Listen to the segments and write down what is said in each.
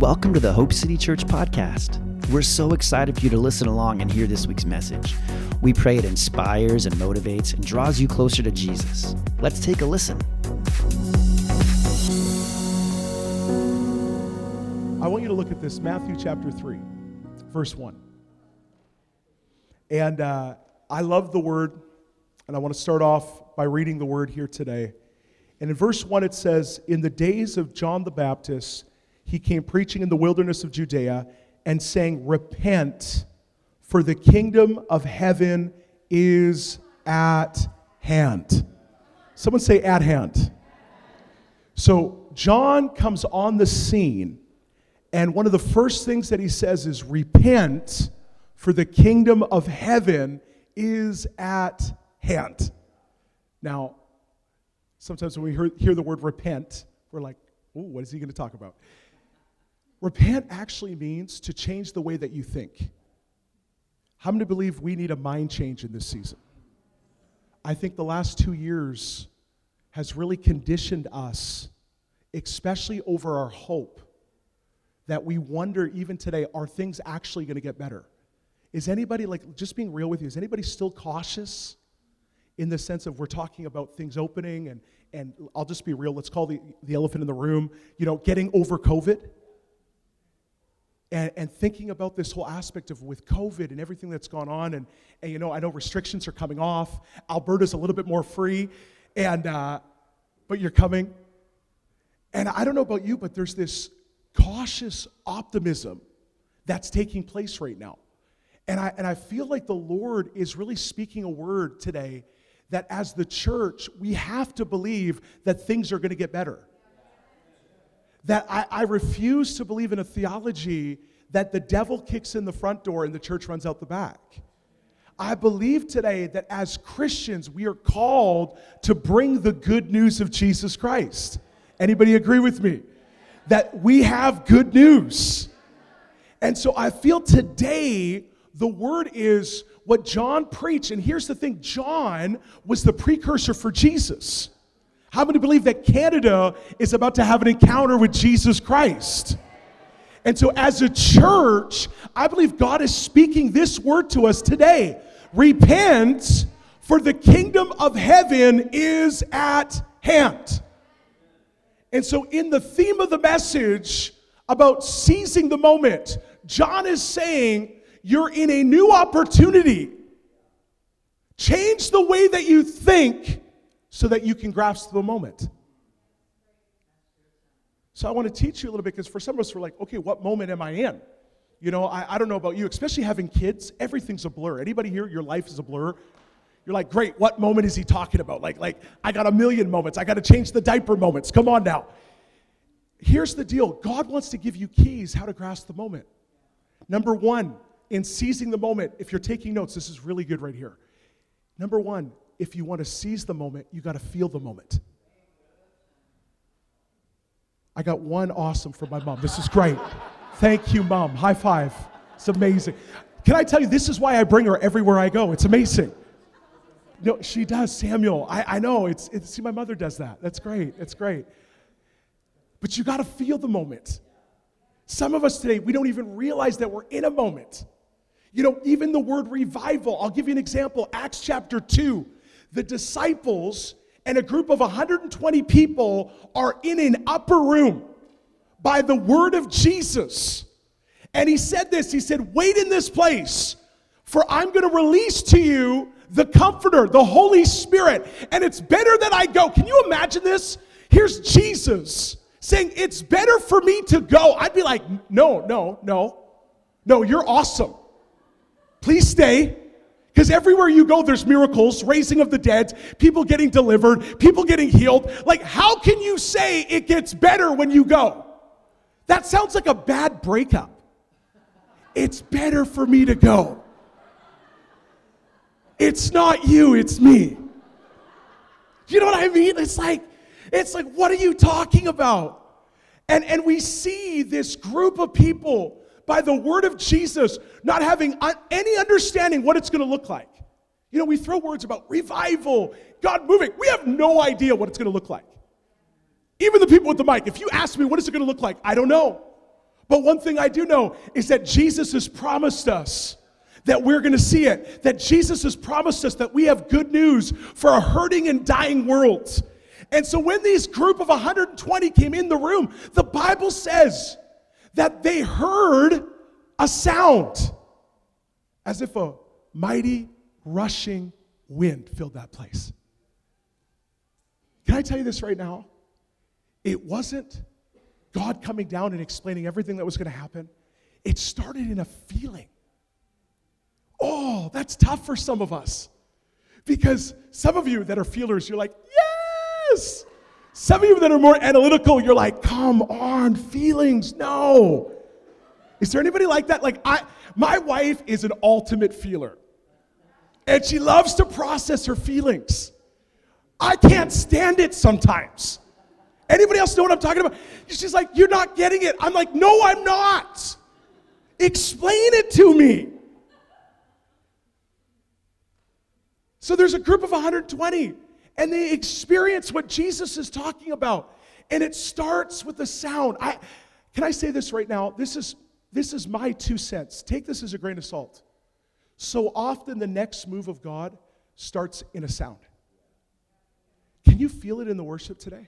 Welcome to the Hope City Church podcast. We're so excited for you to listen along and hear this week's message. We pray it inspires and motivates and draws you closer to Jesus. Let's take a listen. I want you to look at this Matthew chapter 3, verse 1. And uh, I love the word, and I want to start off by reading the word here today. And in verse 1, it says, In the days of John the Baptist, he came preaching in the wilderness of Judea and saying, Repent, for the kingdom of heaven is at hand. Someone say, At hand. So John comes on the scene, and one of the first things that he says is, Repent, for the kingdom of heaven is at hand. Now, sometimes when we hear, hear the word repent, we're like, oh, what is he going to talk about? Repent actually means to change the way that you think. How many believe we need a mind change in this season? I think the last two years has really conditioned us, especially over our hope, that we wonder even today are things actually going to get better? Is anybody, like, just being real with you, is anybody still cautious in the sense of we're talking about things opening and, and I'll just be real, let's call the, the elephant in the room, you know, getting over COVID? And, and thinking about this whole aspect of with COVID and everything that's gone on, and, and you know, I know restrictions are coming off. Alberta's a little bit more free, and uh, but you're coming. And I don't know about you, but there's this cautious optimism that's taking place right now. And I, and I feel like the Lord is really speaking a word today that as the church, we have to believe that things are going to get better that I, I, refuse to believe in a theology that the devil kicks in the front door and the church runs out the back. I believe today that as Christians, we are called to bring the good news of Jesus Christ. Anybody agree with me? That we have good news. And so I feel today the word is what John preached. And here's the thing John was the precursor for Jesus. How many believe that Canada is about to have an encounter with Jesus Christ? And so, as a church, I believe God is speaking this word to us today Repent, for the kingdom of heaven is at hand. And so, in the theme of the message about seizing the moment, John is saying, You're in a new opportunity. Change the way that you think so that you can grasp the moment. So I want to teach you a little bit because for some of us, we're like, okay, what moment am I in? You know, I, I don't know about you, especially having kids, everything's a blur. Anybody here, your life is a blur? You're like, great, what moment is he talking about? Like, like I got a million moments. I got to change the diaper moments. Come on now. Here's the deal God wants to give you keys how to grasp the moment. Number one, in seizing the moment, if you're taking notes, this is really good right here. Number one, if you want to seize the moment, you got to feel the moment. I got one awesome from my mom. This is great. Thank you, mom. High five. It's amazing. Can I tell you, this is why I bring her everywhere I go. It's amazing. No, she does, Samuel. I, I know. It's, it's, see, my mother does that. That's great. That's great. But you got to feel the moment. Some of us today, we don't even realize that we're in a moment. You know, even the word revival, I'll give you an example. Acts chapter 2 the disciples and a group of 120 people are in an upper room by the word of Jesus. And he said this He said, Wait in this place, for I'm going to release to you the Comforter, the Holy Spirit. And it's better that I go. Can you imagine this? Here's Jesus saying, It's better for me to go. I'd be like, No, no, no. No, you're awesome. Please stay. Because everywhere you go, there's miracles, raising of the dead, people getting delivered, people getting healed. Like, how can you say it gets better when you go? That sounds like a bad breakup. It's better for me to go. It's not you, it's me. You know what I mean? It's like, it's like, what are you talking about? And, and we see this group of people by the word of Jesus, not having any understanding what it's going to look like. You know, we throw words about revival, God moving. We have no idea what it's going to look like. Even the people with the mic, if you ask me what is it going to look like, I don't know. But one thing I do know is that Jesus has promised us that we're going to see it. That Jesus has promised us that we have good news for a hurting and dying world. And so when these group of 120 came in the room, the Bible says that they heard a sound as if a mighty rushing wind filled that place. Can I tell you this right now? It wasn't God coming down and explaining everything that was going to happen. It started in a feeling. Oh, that's tough for some of us. Because some of you that are feelers, you're like, yes. Some of you that are more analytical, you're like, come on, feelings, no. Is there anybody like that? Like, I, my wife is an ultimate feeler, and she loves to process her feelings. I can't stand it sometimes. Anybody else know what I'm talking about? She's like, You're not getting it. I'm like, No, I'm not. Explain it to me. So there's a group of 120, and they experience what Jesus is talking about. And it starts with the sound. I, can I say this right now? This is, this is my two cents. Take this as a grain of salt. So often, the next move of God starts in a sound. Can you feel it in the worship today?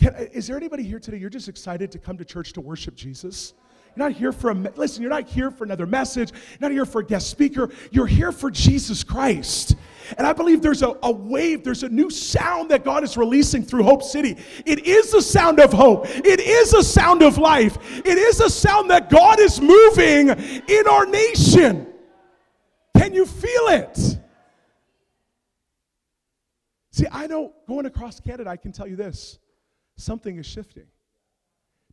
Can, is there anybody here today? You're just excited to come to church to worship Jesus? You're not here for a, listen, you're not here for another message. You're not here for a guest speaker. You're here for Jesus Christ. And I believe there's a, a wave, there's a new sound that God is releasing through Hope City. It is a sound of hope. It is a sound of life. It is a sound that God is moving in our nation. Can you feel it? See, I know going across Canada, I can tell you this something is shifting.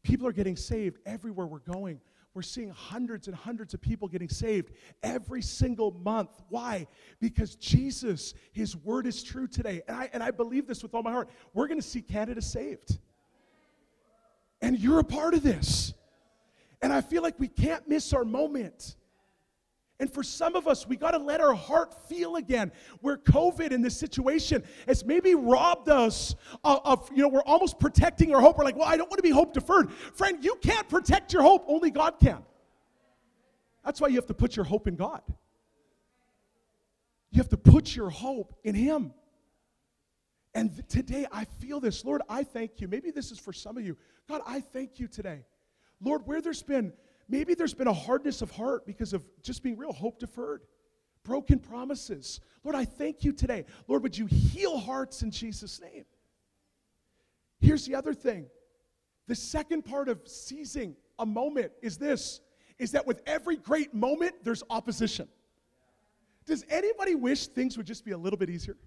People are getting saved everywhere we're going. We're seeing hundreds and hundreds of people getting saved every single month. Why? Because Jesus, His word is true today. And I, and I believe this with all my heart. We're going to see Canada saved. And you're a part of this. And I feel like we can't miss our moment. And for some of us, we got to let our heart feel again. Where COVID in this situation has maybe robbed us of, of, you know, we're almost protecting our hope. We're like, well, I don't want to be hope deferred. Friend, you can't protect your hope, only God can. That's why you have to put your hope in God. You have to put your hope in Him. And th- today I feel this. Lord, I thank you. Maybe this is for some of you. God, I thank you today. Lord, where there's been Maybe there's been a hardness of heart because of just being real, hope deferred, broken promises. Lord, I thank you today. Lord, would you heal hearts in Jesus' name? Here's the other thing the second part of seizing a moment is this is that with every great moment, there's opposition. Does anybody wish things would just be a little bit easier?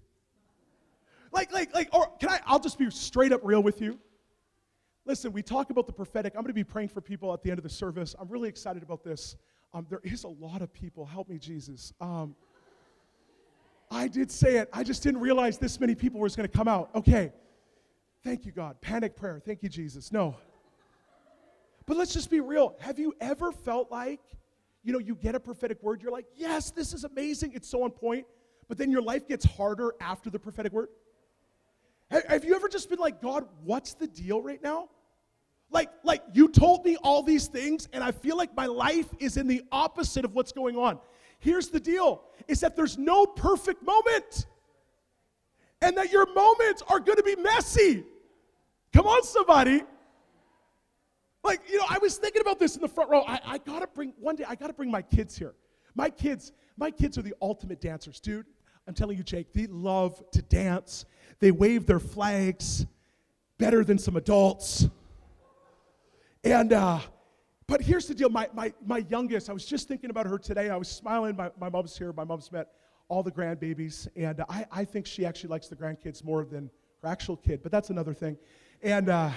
Like, like, like, or can I, I'll just be straight up real with you. Listen, we talk about the prophetic. I'm going to be praying for people at the end of the service. I'm really excited about this. Um, there is a lot of people. Help me, Jesus. Um, I did say it. I just didn't realize this many people was going to come out. Okay. Thank you, God. Panic prayer. Thank you, Jesus. No. But let's just be real. Have you ever felt like, you know, you get a prophetic word, you're like, yes, this is amazing. It's so on point. But then your life gets harder after the prophetic word? Have you ever just been like, God, what's the deal right now? Like, like you told me all these things, and I feel like my life is in the opposite of what's going on. Here's the deal is that there's no perfect moment. And that your moments are gonna be messy. Come on, somebody. Like, you know, I was thinking about this in the front row. I, I gotta bring one day, I gotta bring my kids here. My kids, my kids are the ultimate dancers, dude. I'm telling you, Jake, they love to dance. They wave their flags better than some adults. And, uh, but here's the deal my, my, my youngest, I was just thinking about her today. I was smiling. My, my mom's here. My mom's met all the grandbabies. And I, I think she actually likes the grandkids more than her actual kid, but that's another thing. And, uh,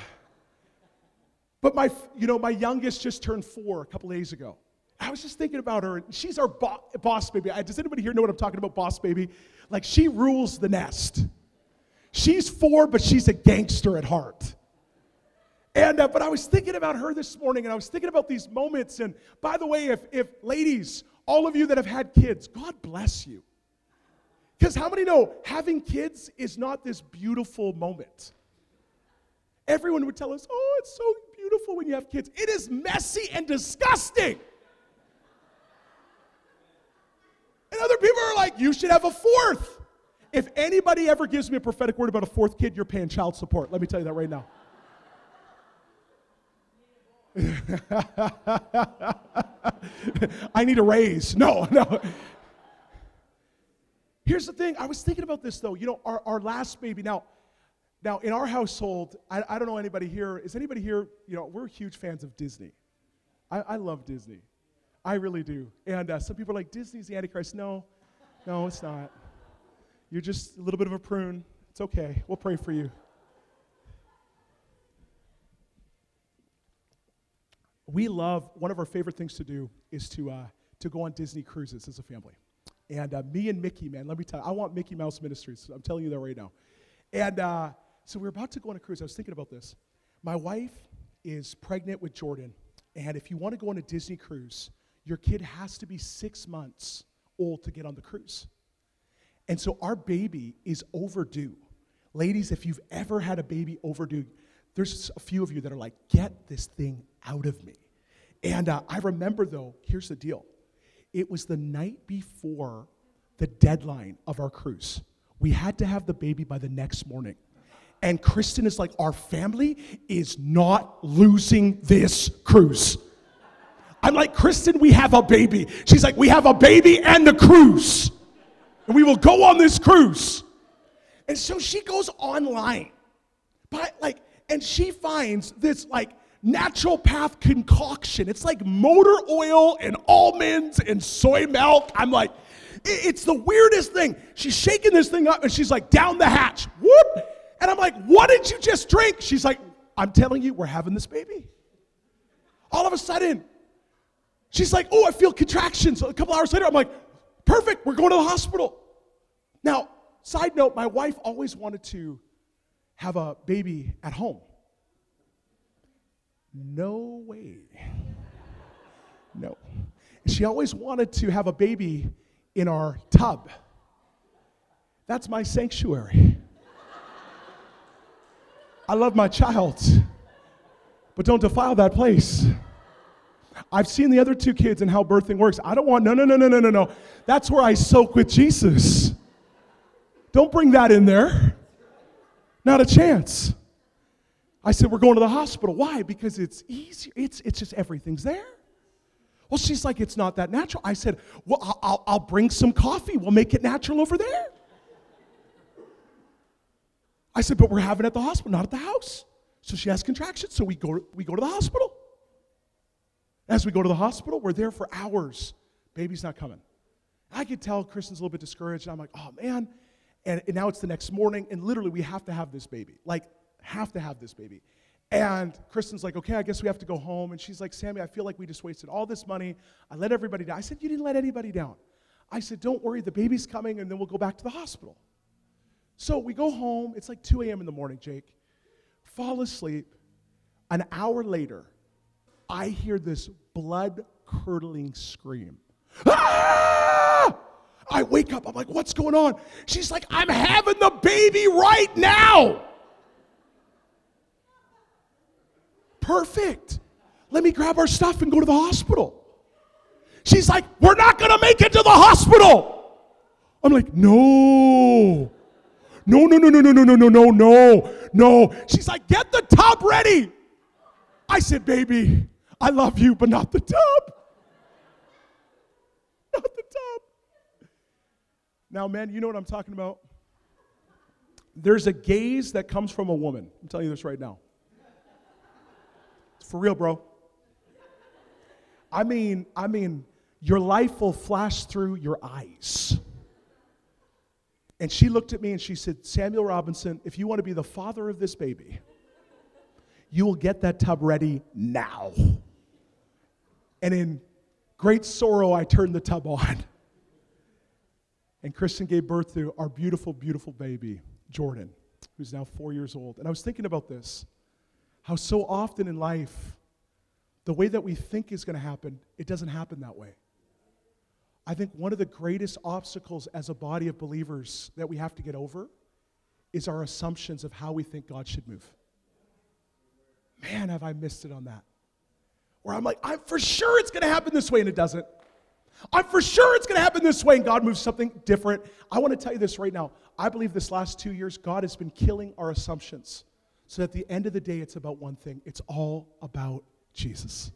but my, you know, my youngest just turned four a couple days ago. I was just thinking about her. She's our bo- boss baby. Does anybody here know what I'm talking about, boss baby? Like, she rules the nest. She's four, but she's a gangster at heart. And, uh, but I was thinking about her this morning, and I was thinking about these moments. And by the way, if, if ladies, all of you that have had kids, God bless you. Because how many know having kids is not this beautiful moment? Everyone would tell us, oh, it's so beautiful when you have kids. It is messy and disgusting. And other people are like, you should have a fourth. If anybody ever gives me a prophetic word about a fourth kid, you're paying child support. Let me tell you that right now. I need a raise. No, no. Here's the thing. I was thinking about this though. You know, our, our last baby. Now, now in our household, I, I don't know anybody here. Is anybody here? You know, we're huge fans of Disney. I, I love Disney. I really do. And uh, some people are like, Disney's the Antichrist. No, no, it's not. You're just a little bit of a prune. It's okay. We'll pray for you. We love, one of our favorite things to do is to, uh, to go on Disney cruises as a family. And uh, me and Mickey, man, let me tell you, I want Mickey Mouse Ministries. I'm telling you that right now. And uh, so we're about to go on a cruise. I was thinking about this. My wife is pregnant with Jordan. And if you want to go on a Disney cruise, your kid has to be six months old to get on the cruise. And so our baby is overdue. Ladies, if you've ever had a baby overdue, there's a few of you that are like, get this thing out of me. And uh, I remember, though, here's the deal it was the night before the deadline of our cruise. We had to have the baby by the next morning. And Kristen is like, our family is not losing this cruise. I'm like, Kristen, we have a baby. She's like, we have a baby and the cruise. And we will go on this cruise. And so she goes online. But like, and she finds this like naturopath concoction. It's like motor oil and almonds and soy milk. I'm like, it's the weirdest thing. She's shaking this thing up and she's like, down the hatch. Whoop. And I'm like, what did you just drink? She's like, I'm telling you, we're having this baby. All of a sudden, she's like, oh, I feel contractions. A couple hours later, I'm like, perfect, we're going to the hospital. Now, side note, my wife always wanted to have a baby at home. No way. No. She always wanted to have a baby in our tub. That's my sanctuary. I love my child, but don't defile that place. I've seen the other two kids and how birthing works. I don't want, no, no, no, no, no, no, no. That's where I soak with Jesus. Don't bring that in there. Not a chance. I said, We're going to the hospital. Why? Because it's easier. It's, it's just everything's there. Well, she's like, It's not that natural. I said, Well, I'll, I'll, bring some coffee. We'll make it natural over there. I said, But we're having it at the hospital, not at the house. So she has contractions. So we go, we go to the hospital. As we go to the hospital, we're there for hours. Baby's not coming. I could tell Kristen's a little bit discouraged. and I'm like, oh man. And, and now it's the next morning, and literally we have to have this baby. Like, have to have this baby. And Kristen's like, okay, I guess we have to go home. And she's like, Sammy, I feel like we just wasted all this money. I let everybody down. I said, You didn't let anybody down. I said, Don't worry, the baby's coming, and then we'll go back to the hospital. So we go home. It's like 2 a.m. in the morning, Jake. Fall asleep. An hour later, I hear this blood curdling scream. Ah! I wake up. I'm like, What's going on? She's like, I'm having the baby right now. Perfect. Let me grab our stuff and go to the hospital. She's like, We're not going to make it to the hospital. I'm like, No. No, no, no, no, no, no, no, no, no, no, no. She's like, Get the tub ready. I said, Baby, I love you, but not the tub. Not the tub. Now, man, you know what I'm talking about? There's a gaze that comes from a woman. I'm telling you this right now. For real, bro. I mean, I mean, your life will flash through your eyes. And she looked at me and she said, Samuel Robinson, if you want to be the father of this baby, you will get that tub ready now. And in great sorrow, I turned the tub on. And Kristen gave birth to our beautiful, beautiful baby, Jordan, who's now four years old. And I was thinking about this how so often in life, the way that we think is going to happen, it doesn't happen that way. I think one of the greatest obstacles as a body of believers that we have to get over is our assumptions of how we think God should move. Man, have I missed it on that. Where I'm like, I'm for sure it's going to happen this way, and it doesn't. I'm for sure it's going to happen this way, and God moves something different. I want to tell you this right now. I believe this last two years, God has been killing our assumptions. So at the end of the day, it's about one thing it's all about Jesus.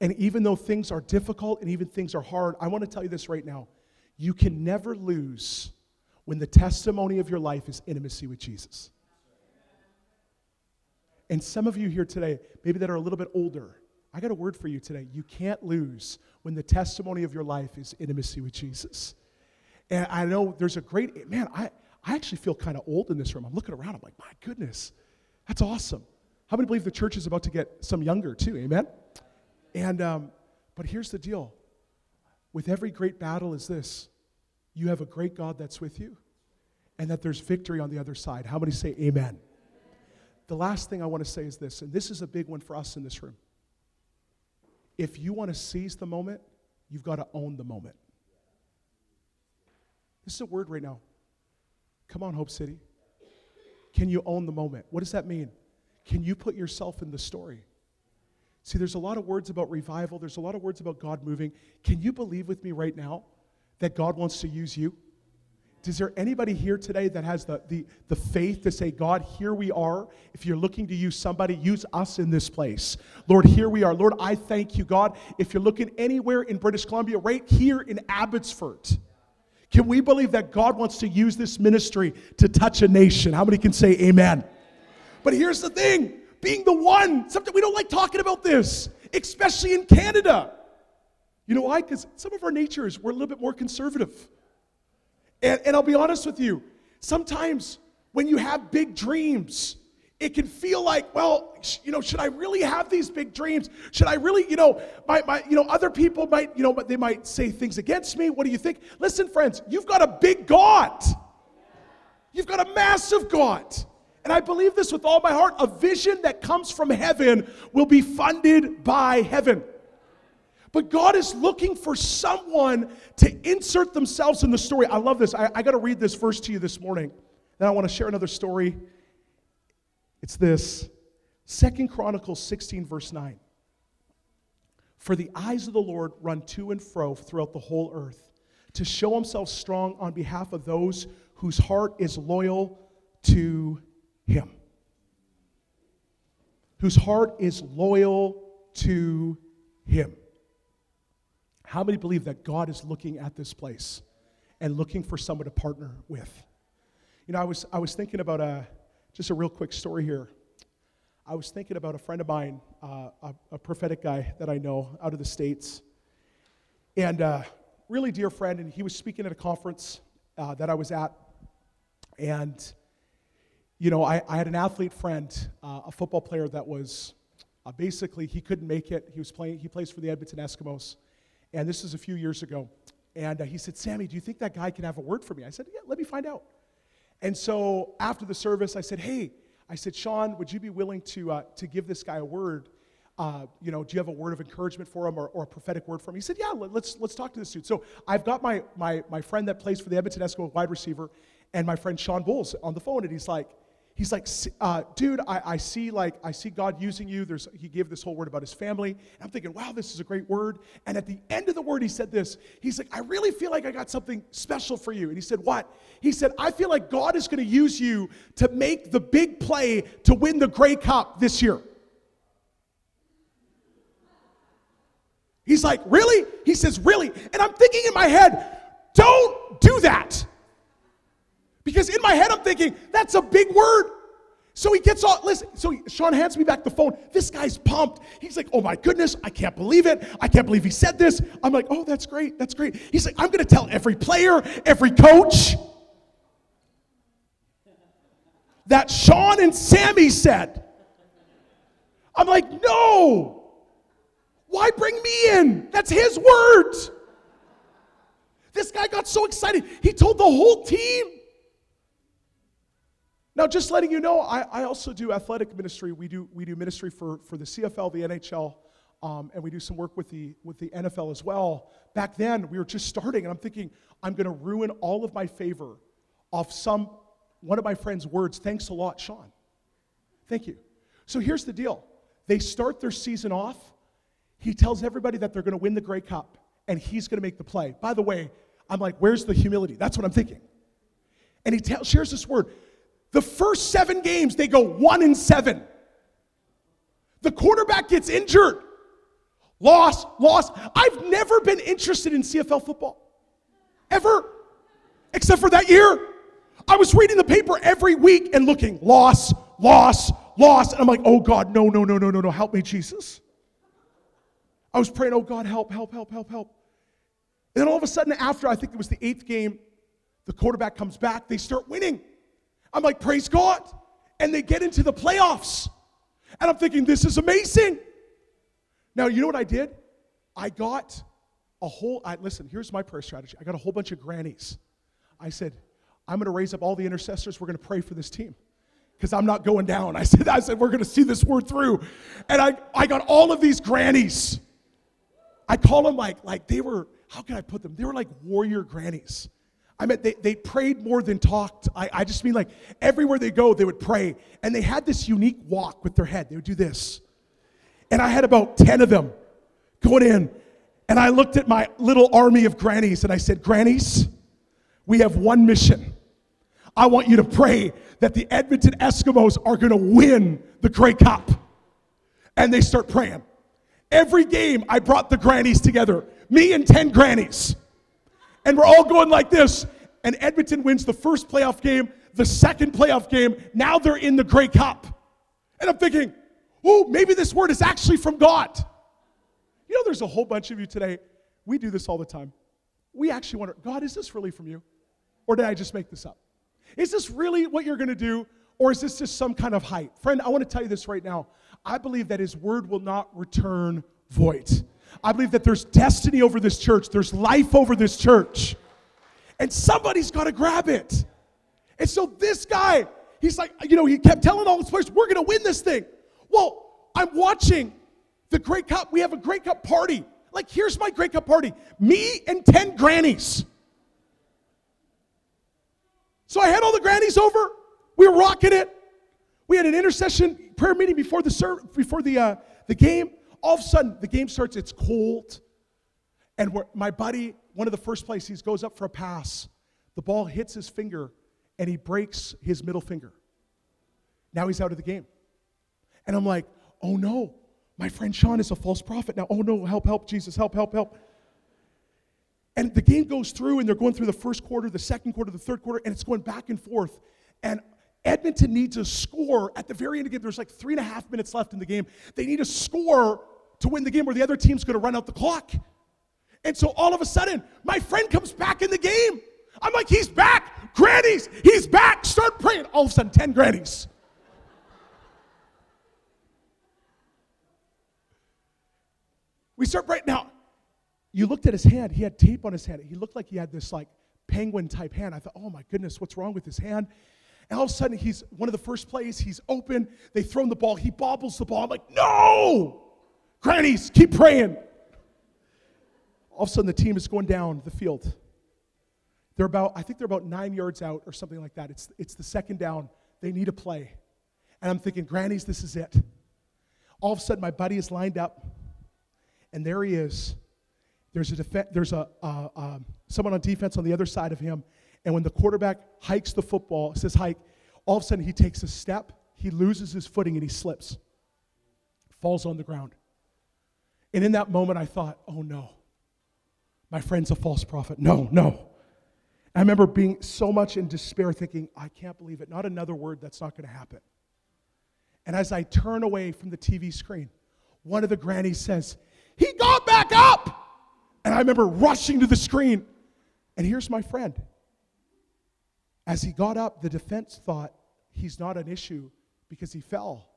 And even though things are difficult and even things are hard, I want to tell you this right now. You can never lose when the testimony of your life is intimacy with Jesus. And some of you here today, maybe that are a little bit older, I got a word for you today. You can't lose when the testimony of your life is intimacy with Jesus. And I know there's a great, man, I, I actually feel kind of old in this room. I'm looking around, I'm like, my goodness, that's awesome. How many believe the church is about to get some younger too? Amen? And, um, but here's the deal with every great battle, is this you have a great God that's with you, and that there's victory on the other side. How many say amen? The last thing I want to say is this, and this is a big one for us in this room. If you want to seize the moment, you've got to own the moment. This is a word right now. Come on, Hope City. Can you own the moment? What does that mean? Can you put yourself in the story? See, there's a lot of words about revival, there's a lot of words about God moving. Can you believe with me right now that God wants to use you? Is there anybody here today that has the, the, the faith to say, God, here we are. If you're looking to use somebody, use us in this place. Lord, here we are. Lord, I thank you, God. If you're looking anywhere in British Columbia, right here in Abbotsford, can we believe that God wants to use this ministry to touch a nation? How many can say amen? But here's the thing being the one, something we don't like talking about this, especially in Canada. You know why? Because some of our natures, we're a little bit more conservative. And, and I'll be honest with you, sometimes when you have big dreams, it can feel like, well, you know, should I really have these big dreams? Should I really, you know, my, my, you know, other people might, you know, but they might say things against me. What do you think? Listen, friends, you've got a big God. You've got a massive God. And I believe this with all my heart. A vision that comes from heaven will be funded by heaven. But God is looking for someone to insert themselves in the story. I love this. I, I got to read this verse to you this morning. Then I want to share another story. It's this Second Chronicles 16, verse 9. For the eyes of the Lord run to and fro throughout the whole earth to show himself strong on behalf of those whose heart is loyal to him. Whose heart is loyal to him. How many believe that God is looking at this place and looking for someone to partner with? You know, I was, I was thinking about a, just a real quick story here. I was thinking about a friend of mine, uh, a, a, prophetic guy that I know out of the States, and uh, really dear friend, and he was speaking at a conference uh, that I was at. And, you know, I, I had an athlete friend, uh, a football player that was uh, basically, he couldn't make it. He was playing, he plays for the Edmonton Eskimos. And this is a few years ago. And uh, he said, Sammy, do you think that guy can have a word for me? I said, Yeah, let me find out. And so after the service, I said, Hey, I said, Sean, would you be willing to, uh, to give this guy a word? Uh, you know, do you have a word of encouragement for him or, or, a prophetic word for him? He said, Yeah, let's, let's talk to this dude. So I've got my, my, my friend that plays for the Edmonton Eskimo wide receiver and my friend Sean Bowles on the phone, and he's like, he's like, uh, dude, I, I, see like I see God using you. There's he gave this whole word about his family. And I'm thinking, wow, this is a great word. And at the end of the word, he said this. He's like, I really feel like I got something special for you. And he said, What? He said, I feel like God is going to use you to make the big play to win the Grey Cup this year. He's like, Really? He says, Really? And I'm thinking in my head, don't do that. Because in my head, I'm thinking, that's a big word. So he gets all, listen, so Sean hands me back the phone. This guy's pumped. He's like, oh my goodness, I can't believe it. I can't believe he said this. I'm like, oh, that's great, that's great. He's like, I'm to tell every player, every coach that Sean and Sammy said. I'm like, no. Why bring me in? That's his words. This guy got so excited. He told the whole team. Now, just letting you know, I, I also do athletic ministry. We do, we do ministry for, for the CFL, the NHL, um, and we do some work with the, with the NFL as well. Back then, we were just starting, and I'm thinking, I'm going to ruin all of my favor off some, one of my friend's words. Thanks a lot, Sean. Thank you. So here's the deal They start their season off. He tells everybody that they're going to win the Grey Cup and he's going to make the play. By the way, I'm like, where's the humility? That's what I'm thinking. And he tell, shares this word. The first seven games, they go one and seven. The quarterback gets injured. Loss, loss. I've never been interested in CFL football. Ever. Except for that year. I was reading the paper every week and looking, loss, loss, loss. And I'm like, oh God, no, no, no, no, no, no. Help me, Jesus. I was praying, oh God, help, help, help, help, help. And then all of a sudden, after I think it was the eighth game, the quarterback comes back, they start winning. I'm like, praise God. And they get into the playoffs. And I'm thinking, this is amazing. Now, you know what I did? I got a whole, I, listen, here's my prayer strategy. I got a whole bunch of grannies. I said, I'm going to raise up all the intercessors. We're going to pray for this team because I'm not going down. I said, I said, we're going to see this word through. And I, I got all of these grannies. I call them like, like they were, how can I put them? They were like warrior grannies. I mean, they, they prayed more than talked. I, I just mean like everywhere they go, they would pray. And they had this unique walk with their head. They would do this. And I had about 10 of them going in. And I looked at my little army of grannies and I said, Grannies, we have one mission. I want you to pray that the Edmonton Eskimos are going to win the Grey Cup. And they start praying. Every game, I brought the grannies together, me and 10 grannies. And we're all going like this. And Edmonton wins the first playoff game, the second playoff game. Now they're in the Grey Cup. And I'm thinking, oh, maybe this word is actually from God. You know, there's a whole bunch of you today. We do this all the time. We actually wonder, God, is this really from you? Or did I just make this up? Is this really what you're going to do? Or is this just some kind of hype? Friend, I want to tell you this right now. I believe that His word will not return void. I believe that there's destiny over this church, there's life over this church. And somebody's got to grab it. And so this guy, he's like, you know, he kept telling all his players, we're going to win this thing. Well, I'm watching the Grey Cup. We have a Grey Cup party. Like, here's my Grey Cup party me and 10 grannies. So I had all the grannies over. We were rocking it. We had an intercession prayer meeting before the before the uh, the game. All of a sudden, the game starts. It's cold, and my buddy, one of the first plays, he goes up for a pass. The ball hits his finger, and he breaks his middle finger. Now he's out of the game, and I'm like, oh no, my friend Sean is a false prophet now. Oh no, help, help, Jesus, help, help, help. And the game goes through, and they're going through the first quarter, the second quarter, the third quarter, and it's going back and forth. And Edmonton needs a score at the very end of the game. There's like three and a half minutes left in the game. They need a score to win the game, or the other team's going to run out the clock. And so all of a sudden, my friend comes back in the game. I'm like, he's back. Grannies, he's back. Start praying. All of a sudden, 10 grannies. We start praying. Now, you looked at his hand, he had tape on his hand. He looked like he had this like penguin type hand. I thought, oh my goodness, what's wrong with his hand? And all of a sudden, he's one of the first plays, he's open, they throw him the ball, he bobbles the ball. I'm like, no! Grannies, keep praying. All of a sudden, the team is going down the field. They're about, I think they're about nine yards out or something like that. It's, it's the second down. They need a play. And I'm thinking, Grannies, this is it. All of a sudden, my buddy is lined up, and there he is there's a def- there's a uh, uh, someone on defense on the other side of him, and when the quarterback hikes the football, says hike, all of a sudden he takes a step, he loses his footing, and he slips, falls on the ground. And in that moment, I thought, oh no, my friend's a false prophet. No, no. I remember being so much in despair, thinking, I can't believe it. Not another word, that's not going to happen. And as I turn away from the TV screen, one of the grannies says, He got back up. And I remember rushing to the screen. And here's my friend. As he got up, the defense thought he's not an issue because he fell.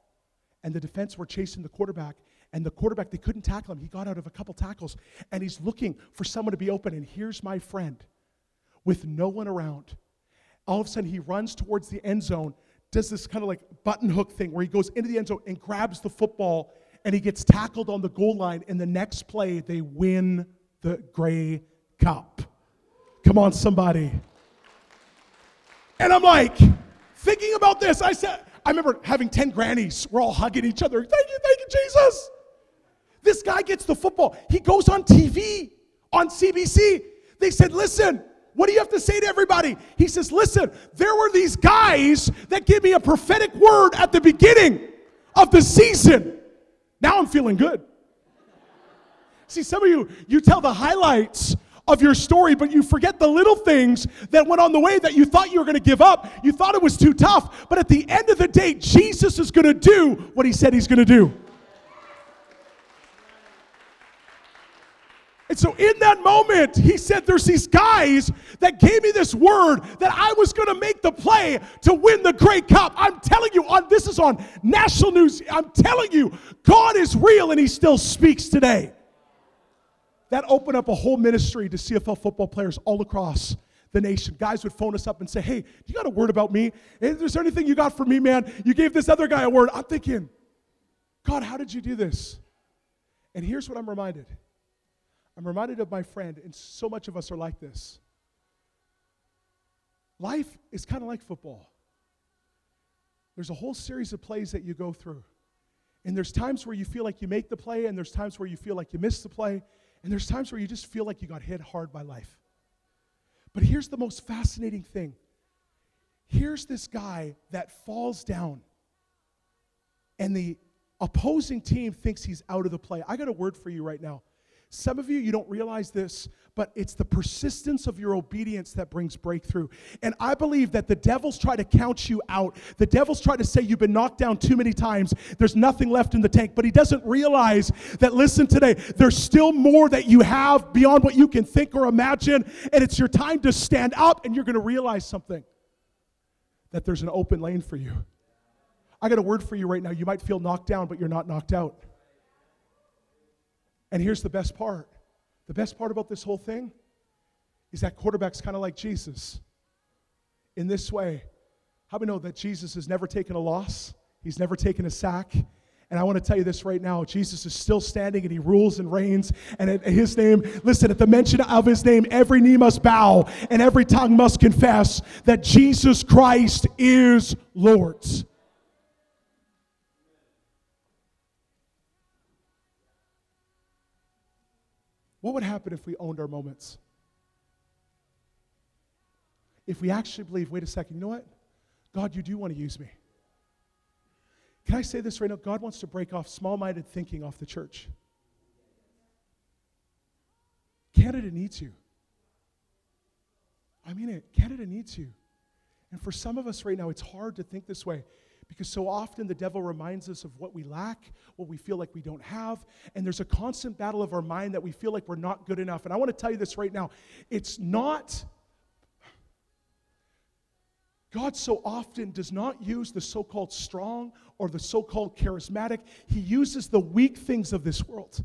And the defense were chasing the quarterback. And the quarterback, they couldn't tackle him. He got out of a couple tackles. And he's looking for someone to be open. And here's my friend with no one around. All of a sudden, he runs towards the end zone, does this kind of like button hook thing where he goes into the end zone and grabs the football and he gets tackled on the goal line. And the next play, they win the Grey Cup. Come on, somebody. And I'm like, thinking about this, I said, I remember having 10 grannies. We're all hugging each other. Thank you, thank you, Jesus. This guy gets the football. He goes on TV on CBC. They said, Listen, what do you have to say to everybody? He says, Listen, there were these guys that gave me a prophetic word at the beginning of the season. Now I'm feeling good. See, some of you, you tell the highlights of your story, but you forget the little things that went on the way that you thought you were going to give up. You thought it was too tough. But at the end of the day, Jesus is going to do what he said he's going to do. And so, in that moment, he said, There's these guys that gave me this word that I was going to make the play to win the Grey Cup. I'm telling you, on this is on national news. I'm telling you, God is real and he still speaks today. That opened up a whole ministry to CFL football players all across the nation. Guys would phone us up and say, Hey, you got a word about me? Is there anything you got for me, man? You gave this other guy a word. I'm thinking, God, how did you do this? And here's what I'm reminded I'm reminded of my friend, and so much of us are like this. Life is kind of like football. There's a whole series of plays that you go through. And there's times where you feel like you make the play, and there's times where you feel like you miss the play, and there's times where you just feel like you got hit hard by life. But here's the most fascinating thing here's this guy that falls down, and the opposing team thinks he's out of the play. I got a word for you right now. Some of you, you don't realize this, but it's the persistence of your obedience that brings breakthrough. And I believe that the devil's try to count you out. The devil's try to say you've been knocked down too many times. There's nothing left in the tank. But he doesn't realize that, listen today, there's still more that you have beyond what you can think or imagine. And it's your time to stand up, and you're going to realize something that there's an open lane for you. I got a word for you right now. You might feel knocked down, but you're not knocked out. And here's the best part the best part about this whole thing is that quarterback's kind of like Jesus in this way. How we know that Jesus has never taken a loss? He's never taken a sack. And I want to tell you this right now Jesus is still standing and he rules and reigns. And at his name, listen, at the mention of his name, every knee must bow and every tongue must confess that Jesus Christ is Lord. What would happen if we owned our moments? If we actually believe, wait a second, you know what? God, you do want to use me. Can I say this right now? God wants to break off small minded thinking off the church. Canada needs you. I mean it. Canada needs you. And for some of us right now, it's hard to think this way because so often the devil reminds us of what we lack, what we feel like we don't have, and there's a constant battle of our mind that we feel like we're not good enough. And I want to tell you this right now it's not. God so often does not use the so called strong or the so called charismatic. He uses the weak things of this world.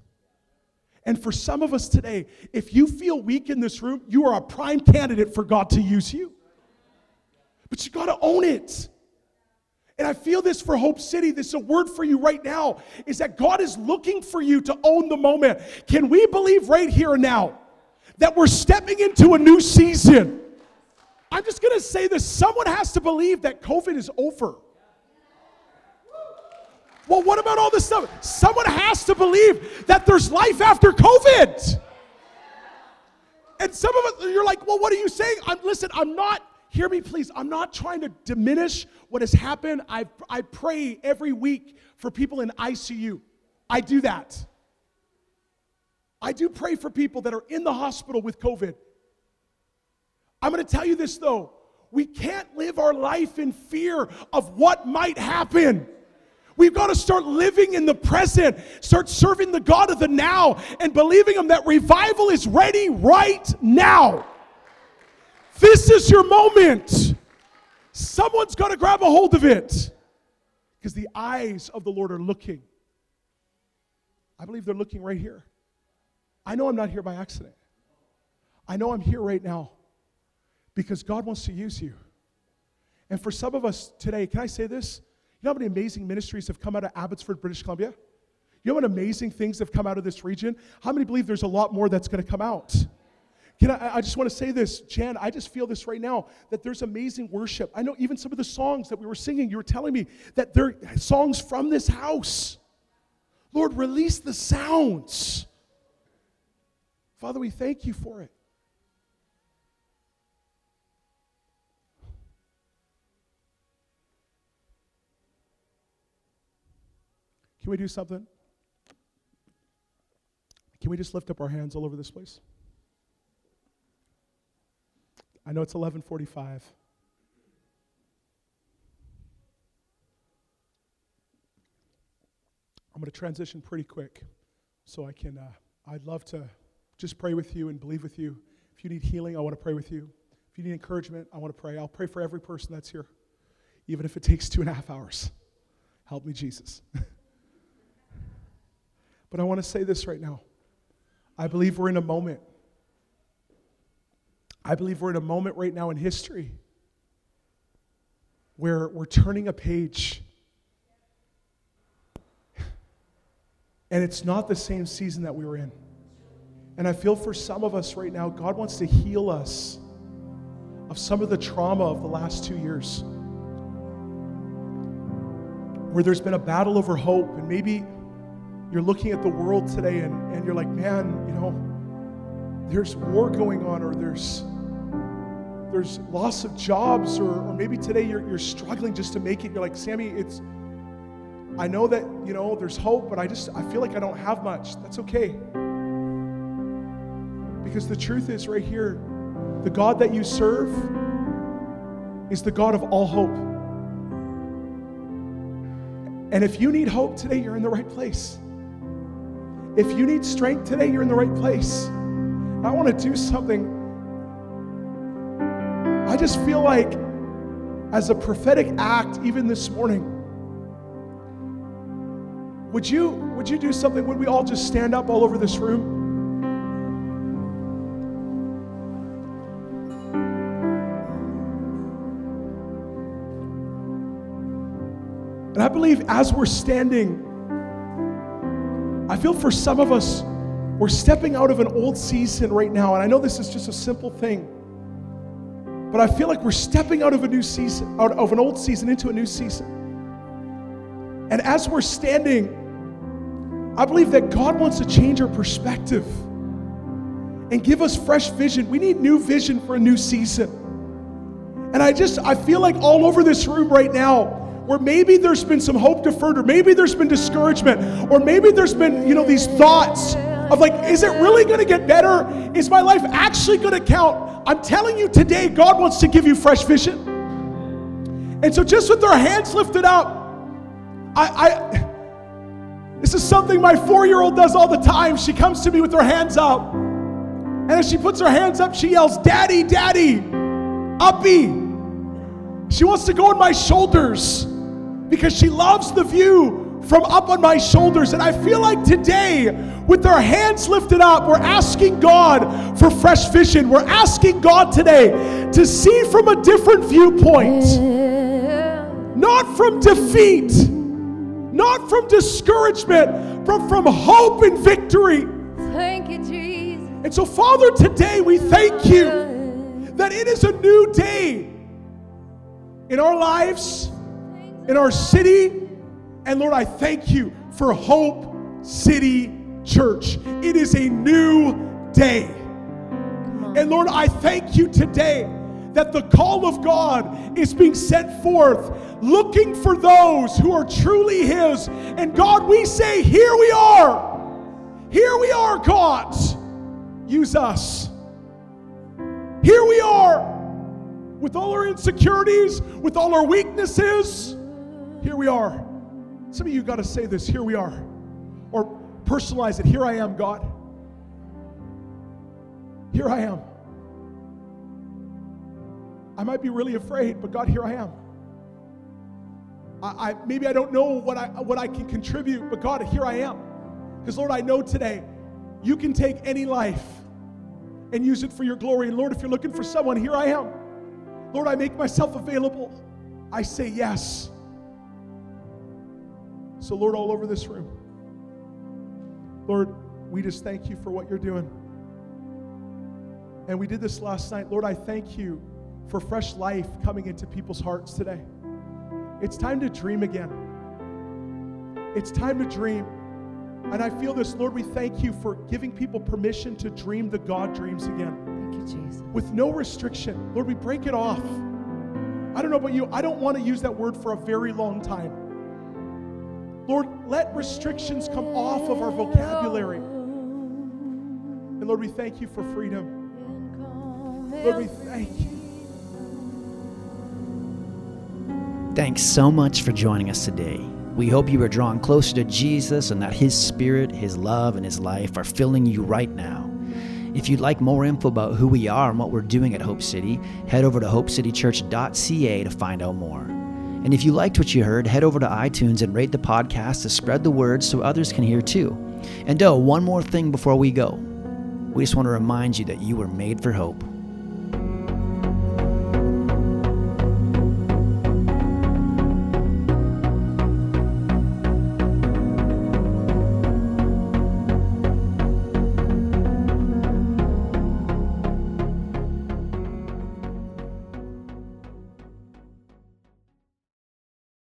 And for some of us today, if you feel weak in this room, you are a prime candidate for God to use you. But you got to own it. And I feel this for Hope City. This is a word for you right now is that God is looking for you to own the moment. Can we believe right here and now that we're stepping into a new season? I'm just going to say this someone has to believe that COVID is over. Well, what about all this stuff? Someone has to believe that there's life after COVID. And some of us, you're like, well, what are you saying? I'm, listen, I'm not hear me please. I'm not trying to diminish what has happened. I, I pray every week for people in ICU. I do that. I do pray for people that are in the hospital with COVID. I'm going to tell you this though. We can't live our life in fear of what might happen. We've got to start living in the present, start serving the God of the now, and believing Him that revival is ready right now. This is your moment. Someone's got to grab a hold of it because the eyes of the Lord are looking. I believe they're looking right here. I know I'm not here by accident. I know I'm here right now because God wants to use you. And for some of us today, can I say this? You know how many amazing ministries have come out of Abbotsford, British Columbia? You know what amazing things have come out of this region? How many believe there's a lot more that's going to come out? Can I, I just want to say this, Jan, I just feel this right now that there's amazing worship. I know even some of the songs that we were singing, you were telling me that they're songs from this house. Lord, release the sounds. Father, we thank you for it. Can we do something? Can we just lift up our hands all over this place? I know it's 1145. I'm going to transition pretty quick so I can, uh, I'd love to just pray with you and believe with you. If you need healing, I want to pray with you. If you need encouragement, I want to pray. I'll pray for every person that's here, even if it takes two and a half hours. Help me, Jesus. but I want to say this right now. I believe we're in a moment. I believe we're in a moment right now in history where we're turning a page. And it's not the same season that we were in. And I feel for some of us right now, God wants to heal us of some of the trauma of the last two years. Where there's been a battle over hope, and maybe you're looking at the world today and, and you're like, man, you know, there's war going on, or there's there's loss of jobs, or, or maybe today you're, you're struggling just to make it. You're like, Sammy, it's I know that, you know, there's hope, but I just I feel like I don't have much. That's okay. Because the truth is right here, the God that you serve is the God of all hope. And if you need hope today, you're in the right place. If you need strength today, you're in the right place. I want to do something. Just feel like, as a prophetic act, even this morning, would you, would you do something? Would we all just stand up all over this room? And I believe as we're standing, I feel for some of us, we're stepping out of an old season right now. And I know this is just a simple thing, but I feel like we're stepping out of a new season, out of an old season into a new season. And as we're standing, I believe that God wants to change our perspective and give us fresh vision. We need new vision for a new season. And I just, I feel like all over this room right now, where maybe there's been some hope deferred, or maybe there's been discouragement, or maybe there's been, you know, these thoughts of like, is it really going to get better? Is my life actually going to count? I'm telling you today, God wants to give you fresh vision. And so, just with our hands lifted up, I, I this is something my four year old does all the time. She comes to me with her hands up. And as she puts her hands up, she yells, Daddy, Daddy, uppy. She wants to go on my shoulders because she loves the view from up on my shoulders. And I feel like today, with our hands lifted up, we're asking God for fresh vision. We're asking God today to see from a different viewpoint, not from defeat, not from discouragement, but from hope and victory. Thank you, Jesus. And so, Father, today we thank you that it is a new day in our lives in our city. And Lord, I thank you for Hope City Church. It is a new day. And Lord, I thank you today that the call of God is being sent forth, looking for those who are truly His. And God, we say, Here we are. Here we are, God. Use us. Here we are with all our insecurities, with all our weaknesses. Here we are. Some of you got to say this, here we are. Or personalize it, here I am, God. Here I am. I might be really afraid, but God, here I am. I, I, maybe I don't know what I what I can contribute, but God, here I am. Because Lord, I know today you can take any life and use it for your glory. And Lord, if you're looking for someone, here I am. Lord, I make myself available. I say yes. So, Lord, all over this room, Lord, we just thank you for what you're doing. And we did this last night. Lord, I thank you for fresh life coming into people's hearts today. It's time to dream again. It's time to dream. And I feel this, Lord, we thank you for giving people permission to dream the God dreams again Thank you, Jesus. with no restriction. Lord, we break it off. I don't know about you, I don't want to use that word for a very long time. Lord, let restrictions come off of our vocabulary. And Lord, we thank you for freedom. Lord, we thank you. Thanks so much for joining us today. We hope you are drawn closer to Jesus and that His Spirit, His love, and His life are filling you right now. If you'd like more info about who we are and what we're doing at Hope City, head over to hopecitychurch.ca to find out more. And if you liked what you heard, head over to iTunes and rate the podcast to spread the word so others can hear too. And oh, one more thing before we go. We just want to remind you that you were made for hope.